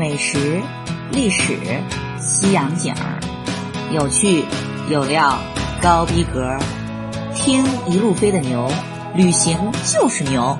美食、历史、西洋景儿，有趣有料，高逼格。听一路飞的牛，旅行就是牛。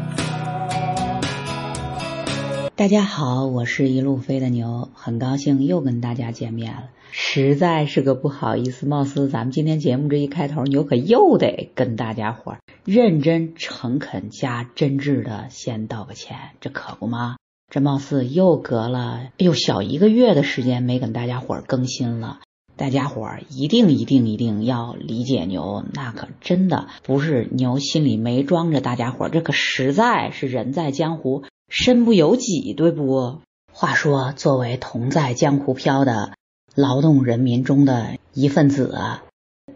大家好，我是一路飞的牛，很高兴又跟大家见面了。实在是个不好意思，貌似咱们今天节目这一开头，牛可又得跟大家伙儿认真、诚恳加真挚的先道个歉，这可不吗？这貌似又隔了又小一个月的时间没跟大家伙儿更新了，大家伙儿一定一定一定要理解牛，那可真的不是牛心里没装着大家伙儿，这可实在是人在江湖身不由己，对不？话说，作为同在江湖飘的劳动人民中的一份子，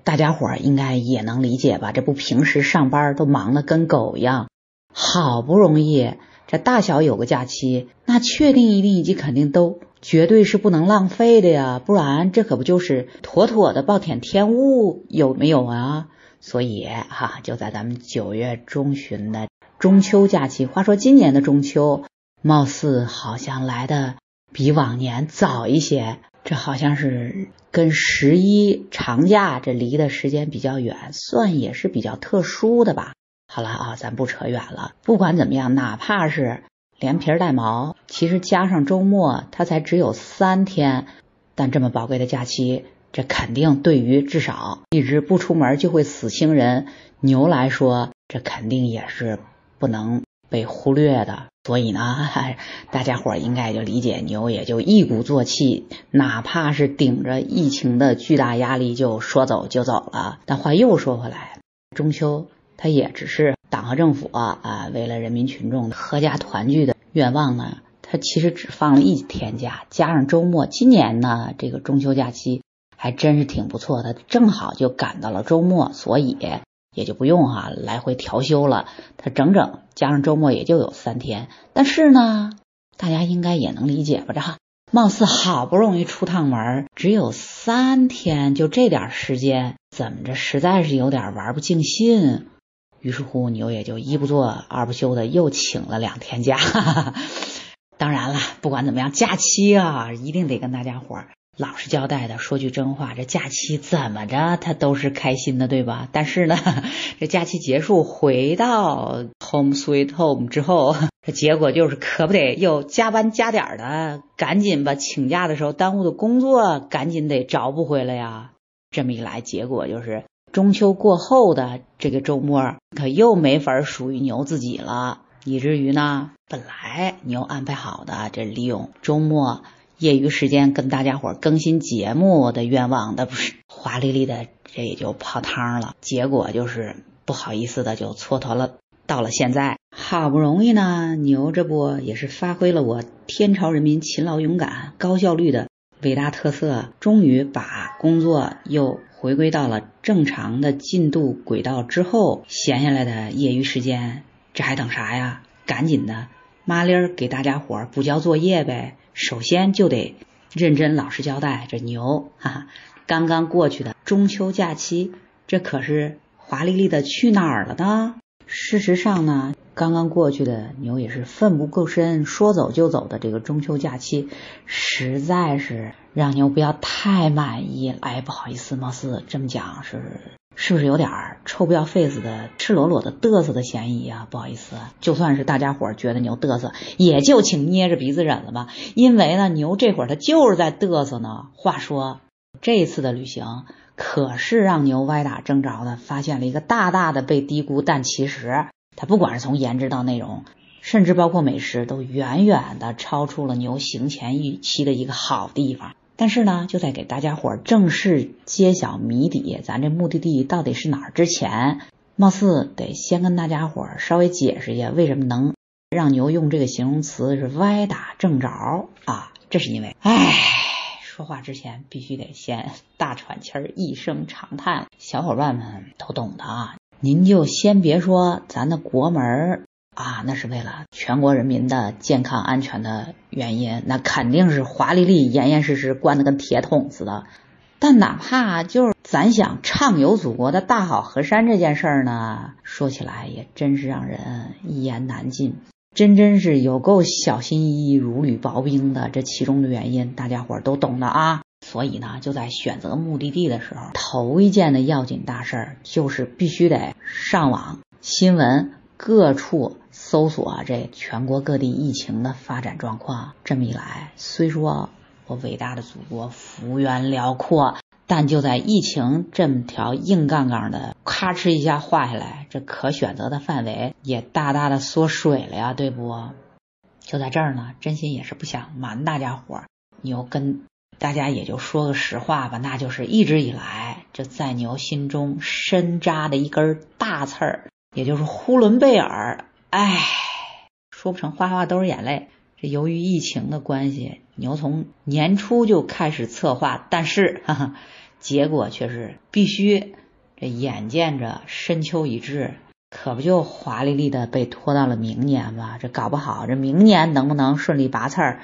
大家伙儿应该也能理解吧？这不平时上班都忙得跟狗一样，好不容易。这大小有个假期，那确定一定以及肯定都绝对是不能浪费的呀，不然这可不就是妥妥的暴殄天物，有没有啊？所以哈，就在咱们九月中旬的中秋假期，话说今年的中秋，貌似好像来的比往年早一些，这好像是跟十一长假这离的时间比较远，算也是比较特殊的吧。好了啊，咱不扯远了。不管怎么样，哪怕是连皮带毛，其实加上周末，它才只有三天。但这么宝贵的假期，这肯定对于至少一直不出门就会死星人牛来说，这肯定也是不能被忽略的。所以呢，大家伙应该就理解牛，也就一鼓作气，哪怕是顶着疫情的巨大压力，就说走就走了。但话又说回来，中秋。它也只是党和政府啊，为了人民群众阖家团聚的愿望呢。它其实只放了一天假，加上周末。今年呢，这个中秋假期还真是挺不错的，正好就赶到了周末，所以也就不用哈来回调休了。它整整加上周末也就有三天。但是呢，大家应该也能理解吧？这哈，貌似好不容易出趟门，只有三天，就这点时间，怎么着，实在是有点玩不尽兴。于是乎，牛也就一不做二不休的又请了两天假。当然了，不管怎么样，假期啊，一定得跟大家伙儿老实交代的说句真话。这假期怎么着，他都是开心的，对吧？但是呢，这假期结束回到 home sweet home 之后，这结果就是可不得又加班加点的，赶紧把请假的时候耽误的工作赶紧得找补回来呀。这么一来，结果就是。中秋过后的这个周末，可又没法属于牛自己了，以至于呢，本来牛安排好的这利用周末业余时间跟大家伙更新节目的愿望，那不是华丽丽的，这也就泡汤了。结果就是不好意思的就蹉跎了，到了现在，好不容易呢，牛这不也是发挥了我天朝人民勤劳勇敢、高效率的伟大特色，终于把工作又。回归到了正常的进度轨道之后，闲下来的业余时间，这还等啥呀？赶紧的，麻利儿给大家伙儿补交作业呗。首先就得认真老实交代，这牛哈哈，刚刚过去的中秋假期，这可是华丽丽的去哪儿了呢？事实上呢，刚刚过去的牛也是奋不顾身，说走就走的这个中秋假期，实在是。让牛不要太满意，哎，不好意思，貌似这么讲是是不是有点臭不要 face 的、赤裸裸的嘚瑟的嫌疑啊？不好意思，就算是大家伙儿觉得牛嘚瑟，也就请捏着鼻子忍了吧。因为呢，牛这会儿他就是在嘚瑟呢。话说这次的旅行可是让牛歪打正着的发现了一个大大的被低估，但其实它不管是从颜值到内容。甚至包括美食，都远远的超出了牛行前预期的一个好地方。但是呢，就在给大家伙儿正式揭晓谜底，咱这目的地到底是哪儿之前，貌似得先跟大家伙儿稍微解释一下，为什么能让牛用这个形容词是歪打正着啊？这是因为，唉，说话之前必须得先大喘气儿，一声长叹。小伙伴们都懂的啊，您就先别说咱的国门儿。啊，那是为了全国人民的健康安全的原因，那肯定是华丽丽、严严实实关的跟铁桶似的。但哪怕就是咱想畅游祖国的大好河山这件事儿呢，说起来也真是让人一言难尽。真真是有够小心翼翼、如履薄冰的。这其中的原因，大家伙儿都懂的啊。所以呢，就在选择目的地的时候，头一件的要紧大事儿就是必须得上网新闻各处搜索这全国各地疫情的发展状况。这么一来，虽说我伟大的祖国幅员辽阔，但就在疫情这么条硬杠杠的咔哧一下画下来，这可选择的范围也大大的缩水了呀，对不？就在这儿呢，真心也是不想瞒大家伙儿，你又跟。大家也就说个实话吧，那就是一直以来这在牛心中深扎的一根大刺儿，也就是呼伦贝尔。唉，说不成哗哗都是眼泪。这由于疫情的关系，牛从年初就开始策划，但是哈哈，结果却是必须这眼见着深秋已至，可不就华丽丽的被拖到了明年吗？这搞不好这明年能不能顺利拔刺儿？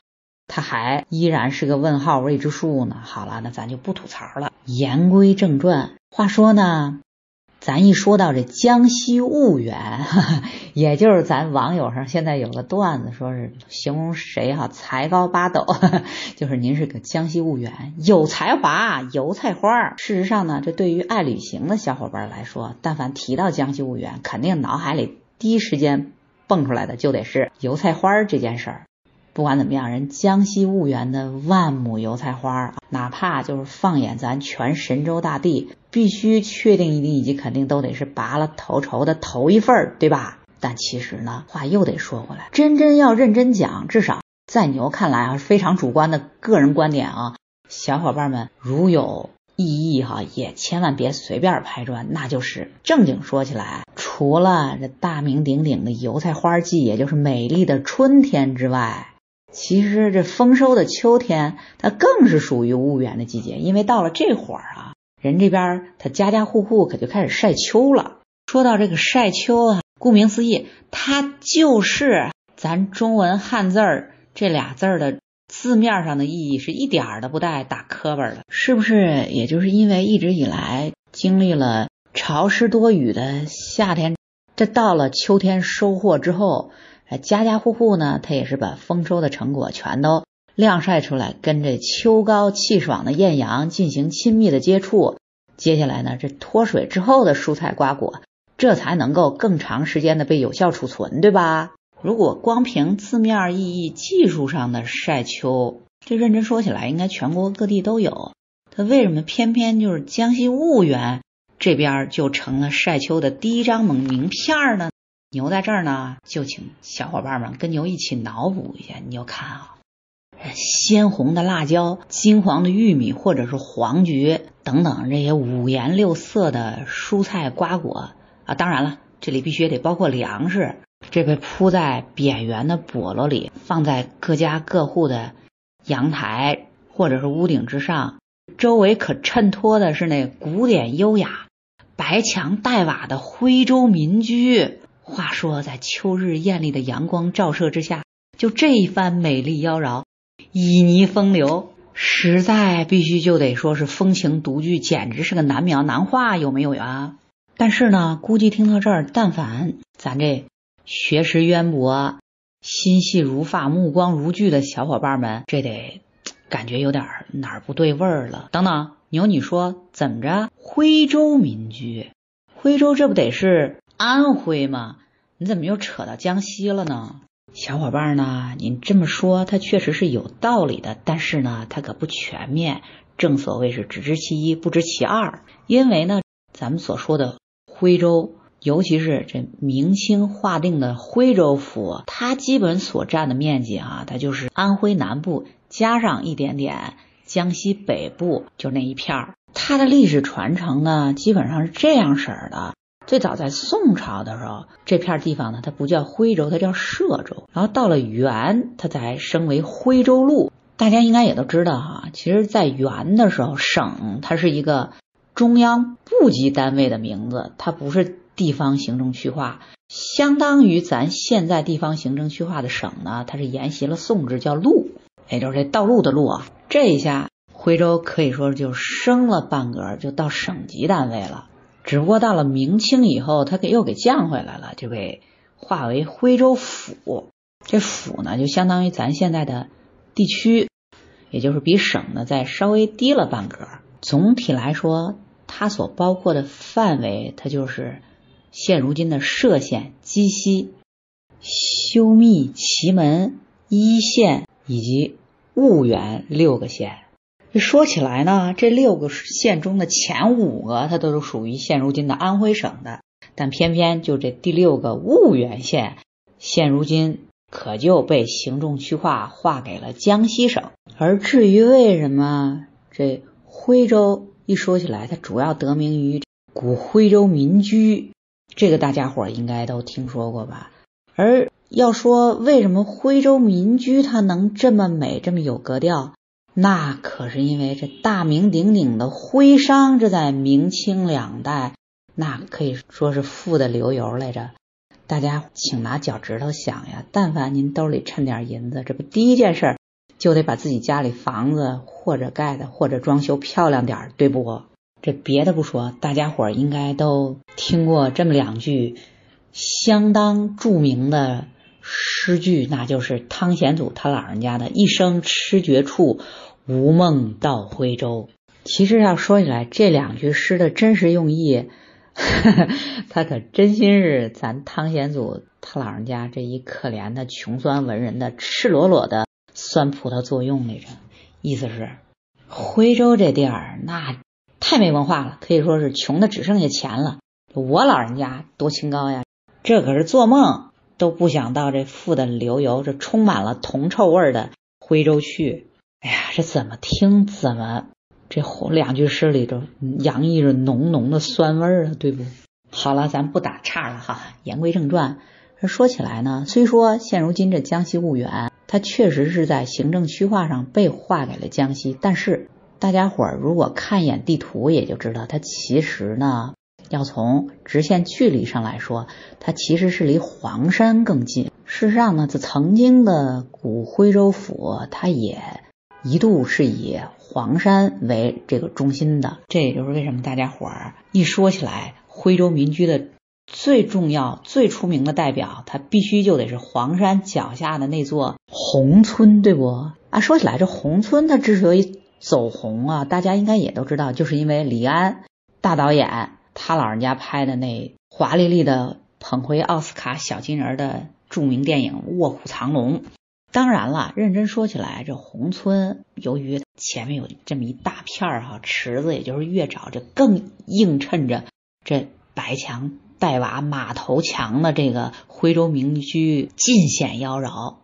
他还依然是个问号未知数呢。好了，那咱就不吐槽了。言归正传，话说呢，咱一说到这江西婺源，也就是咱网友上现在有个段子，说是形容谁哈才高八斗，就是您是个江西婺源，有才华，油菜花。事实上呢，这对于爱旅行的小伙伴来说，但凡提到江西婺源，肯定脑海里第一时间蹦出来的就得是油菜花这件事儿。不管怎么样，人江西婺源的万亩油菜花，哪怕就是放眼咱全神州大地，必须确定一定以及肯定都得是拔了头筹的头一份儿，对吧？但其实呢，话又得说回来，真真要认真讲，至少在牛看来啊，非常主观的个人观点啊，小伙伴们如有异议哈，也千万别随便拍砖。那就是正经说起来，除了这大名鼎鼎的油菜花季，也就是美丽的春天之外。其实这丰收的秋天，它更是属于婺源的季节，因为到了这会儿啊，人这边他家家户户可就开始晒秋了。说到这个晒秋啊，顾名思义，它就是咱中文汉字儿这俩字儿的字面上的意义是一点儿都不带打磕巴的，是不是？也就是因为一直以来经历了潮湿多雨的夏天，这到了秋天收获之后。家家户户呢，他也是把丰收的成果全都晾晒出来，跟这秋高气爽的艳阳进行亲密的接触。接下来呢，这脱水之后的蔬菜瓜果，这才能够更长时间的被有效储存，对吧？如果光凭字面意义、技术上的晒秋，这认真说起来，应该全国各地都有。它为什么偏偏就是江西婺源这边就成了晒秋的第一张名名片呢？牛在这儿呢，就请小伙伴们跟牛一起脑补一下。你就看啊，鲜红的辣椒、金黄的玉米或者是黄菊等等这些五颜六色的蔬菜瓜果啊，当然了，这里必须也得包括粮食。这被铺在扁圆的笸箩里，放在各家各户的阳台或者是屋顶之上，周围可衬托的是那古典优雅、白墙黛瓦的徽州民居。话说，在秋日艳丽的阳光照射之下，就这一番美丽妖娆、旖旎风流，实在必须就得说是风情独具，简直是个难描难画，有没有啊？但是呢，估计听到这儿，但凡咱这学识渊博、心细如发、目光如炬的小伙伴们，这得感觉有点哪儿不对味儿了。等等，牛，你说怎么着？徽州民居，徽州这不得是？安徽吗？你怎么又扯到江西了呢？小伙伴呢？您这么说，它确实是有道理的，但是呢，它可不全面。正所谓是只知其一，不知其二。因为呢，咱们所说的徽州，尤其是这明清划定的徽州府，它基本所占的面积啊，它就是安徽南部加上一点点江西北部，就那一片儿。它的历史传承呢，基本上是这样式儿的。最早在宋朝的时候，这片地方呢，它不叫徽州，它叫歙州。然后到了元，它才升为徽州路。大家应该也都知道哈，其实，在元的时候，省它是一个中央部级单位的名字，它不是地方行政区划。相当于咱现在地方行政区划的省呢，它是沿袭了宋制，叫路，也就是这道路的路啊。这一下，徽州可以说就升了半格，就到省级单位了。只不过到了明清以后，他给又给降回来了，就给划为徽州府。这府呢，就相当于咱现在的地区，也就是比省呢再稍微低了半格。总体来说，它所包括的范围，它就是现如今的歙县、鸡西、修密、祁门、黟县以及婺源六个县。这说起来呢，这六个县中的前五个，它都是属于现如今的安徽省的，但偏偏就这第六个婺源县，现如今可就被行政区划划给了江西省。而至于为什么这徽州一说起来，它主要得名于古徽州民居，这个大家伙应该都听说过吧？而要说为什么徽州民居它能这么美，这么有格调？那可是因为这大名鼎鼎的徽商，这在明清两代，那可以说是富的流油来着。大家请拿脚趾头想呀，但凡您兜里趁点银子，这不第一件事儿就得把自己家里房子或者盖的或者装修漂亮点儿，对不？这别的不说，大家伙应该都听过这么两句相当著名的。诗句，那就是汤显祖他老人家的一生痴绝处，无梦到徽州。其实要说起来，这两句诗的真实用意，他可真心是咱汤显祖他老人家这一可怜的穷酸文人的赤裸裸的酸葡萄作用来着。意思是，徽州这地儿那太没文化了，可以说是穷的只剩下钱了。我老人家多清高呀，这可是做梦。都不想到这富的流油，这充满了铜臭味的徽州去。哎呀，这怎么听怎么这两句诗里头洋溢着浓浓的酸味儿啊，对不？好了，咱不打岔了哈。言归正传，说起来呢，虽说现如今这江西婺源，它确实是在行政区划上被划给了江西，但是大家伙儿如果看一眼地图，也就知道它其实呢。要从直线距离上来说，它其实是离黄山更近。事实上呢，这曾经的古徽州府，它也一度是以黄山为这个中心的。这也就是为什么大家伙儿一说起来，徽州民居的最重要、最出名的代表，它必须就得是黄山脚下的那座红村，对不？啊，说起来，这红村它之所以走红啊，大家应该也都知道，就是因为李安大导演。他老人家拍的那华丽丽的捧回奥斯卡小金人的著名电影《卧虎藏龙》，当然了，认真说起来，这宏村由于前面有这么一大片儿哈池子，也就是月沼，这更映衬着这白墙黛瓦马头墙的这个徽州民居尽显妖娆。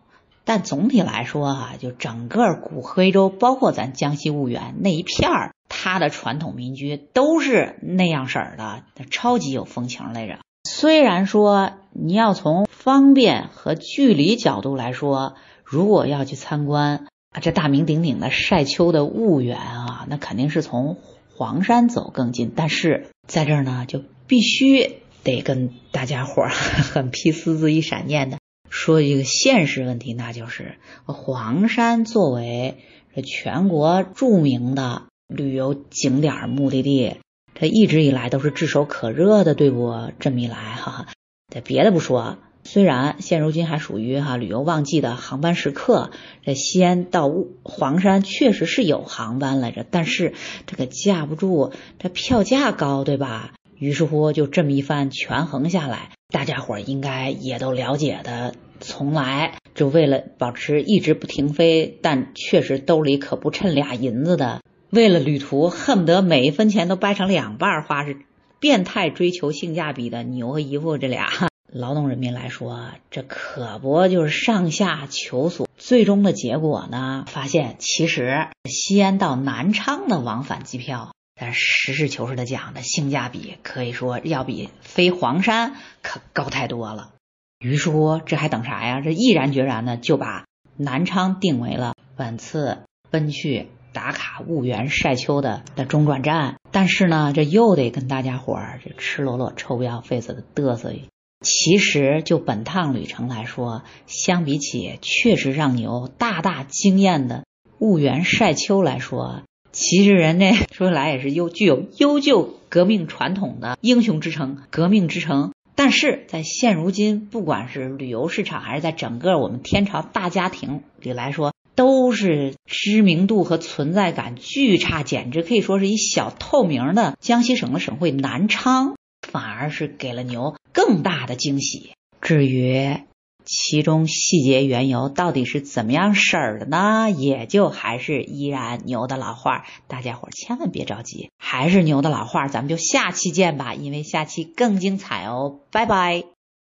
但总体来说哈，就整个古徽州，包括咱江西婺源那一片儿。它的传统民居都是那样式儿的，超级有风情来着。虽然说你要从方便和距离角度来说，如果要去参观啊这大名鼎鼎的晒秋的婺源啊，那肯定是从黄山走更近。但是在这儿呢，就必须得跟大家伙儿 很批丝字一闪念的说一个现实问题，那就是黄山作为全国著名的。旅游景点目的地，它一直以来都是炙手可热的，对不？这么一来，哈，这别的不说，虽然现如今还属于哈旅游旺季的航班时刻，这西安到黄山确实是有航班来着，但是这个架不住这票价高，对吧？于是乎，就这么一番权衡下来，大家伙应该也都了解的，从来就为了保持一直不停飞，但确实兜里可不趁俩银子的。为了旅途，恨不得每一分钱都掰成两半花，是变态追求性价比的牛和姨夫这俩 劳动人民来说，这可不就是上下求索？最终的结果呢？发现其实西安到南昌的往返机票，但实事求是的讲，这性价比可以说要比飞黄山可高太多了。于是乎，这还等啥呀？这毅然决然的就把南昌定为了本次奔去。打卡婺源晒秋的的中转站，但是呢，这又得跟大家伙儿这赤裸裸、臭不要肺子的嘚瑟。其实就本趟旅程来说，相比起确实让牛大大惊艳的婺源晒秋来说，其实人家说来也是悠具有悠久革命传统的英雄之城、革命之城但是在现如今，不管是旅游市场，还是在整个我们天朝大家庭里来说，都是知名度和存在感巨差，简直可以说是一小透明的江西省的省会南昌，反而是给了牛更大的惊喜。至于其中细节缘由到底是怎么样事儿的呢？也就还是依然牛的老话，大家伙千万别着急，还是牛的老话，咱们就下期见吧，因为下期更精彩哦，拜拜。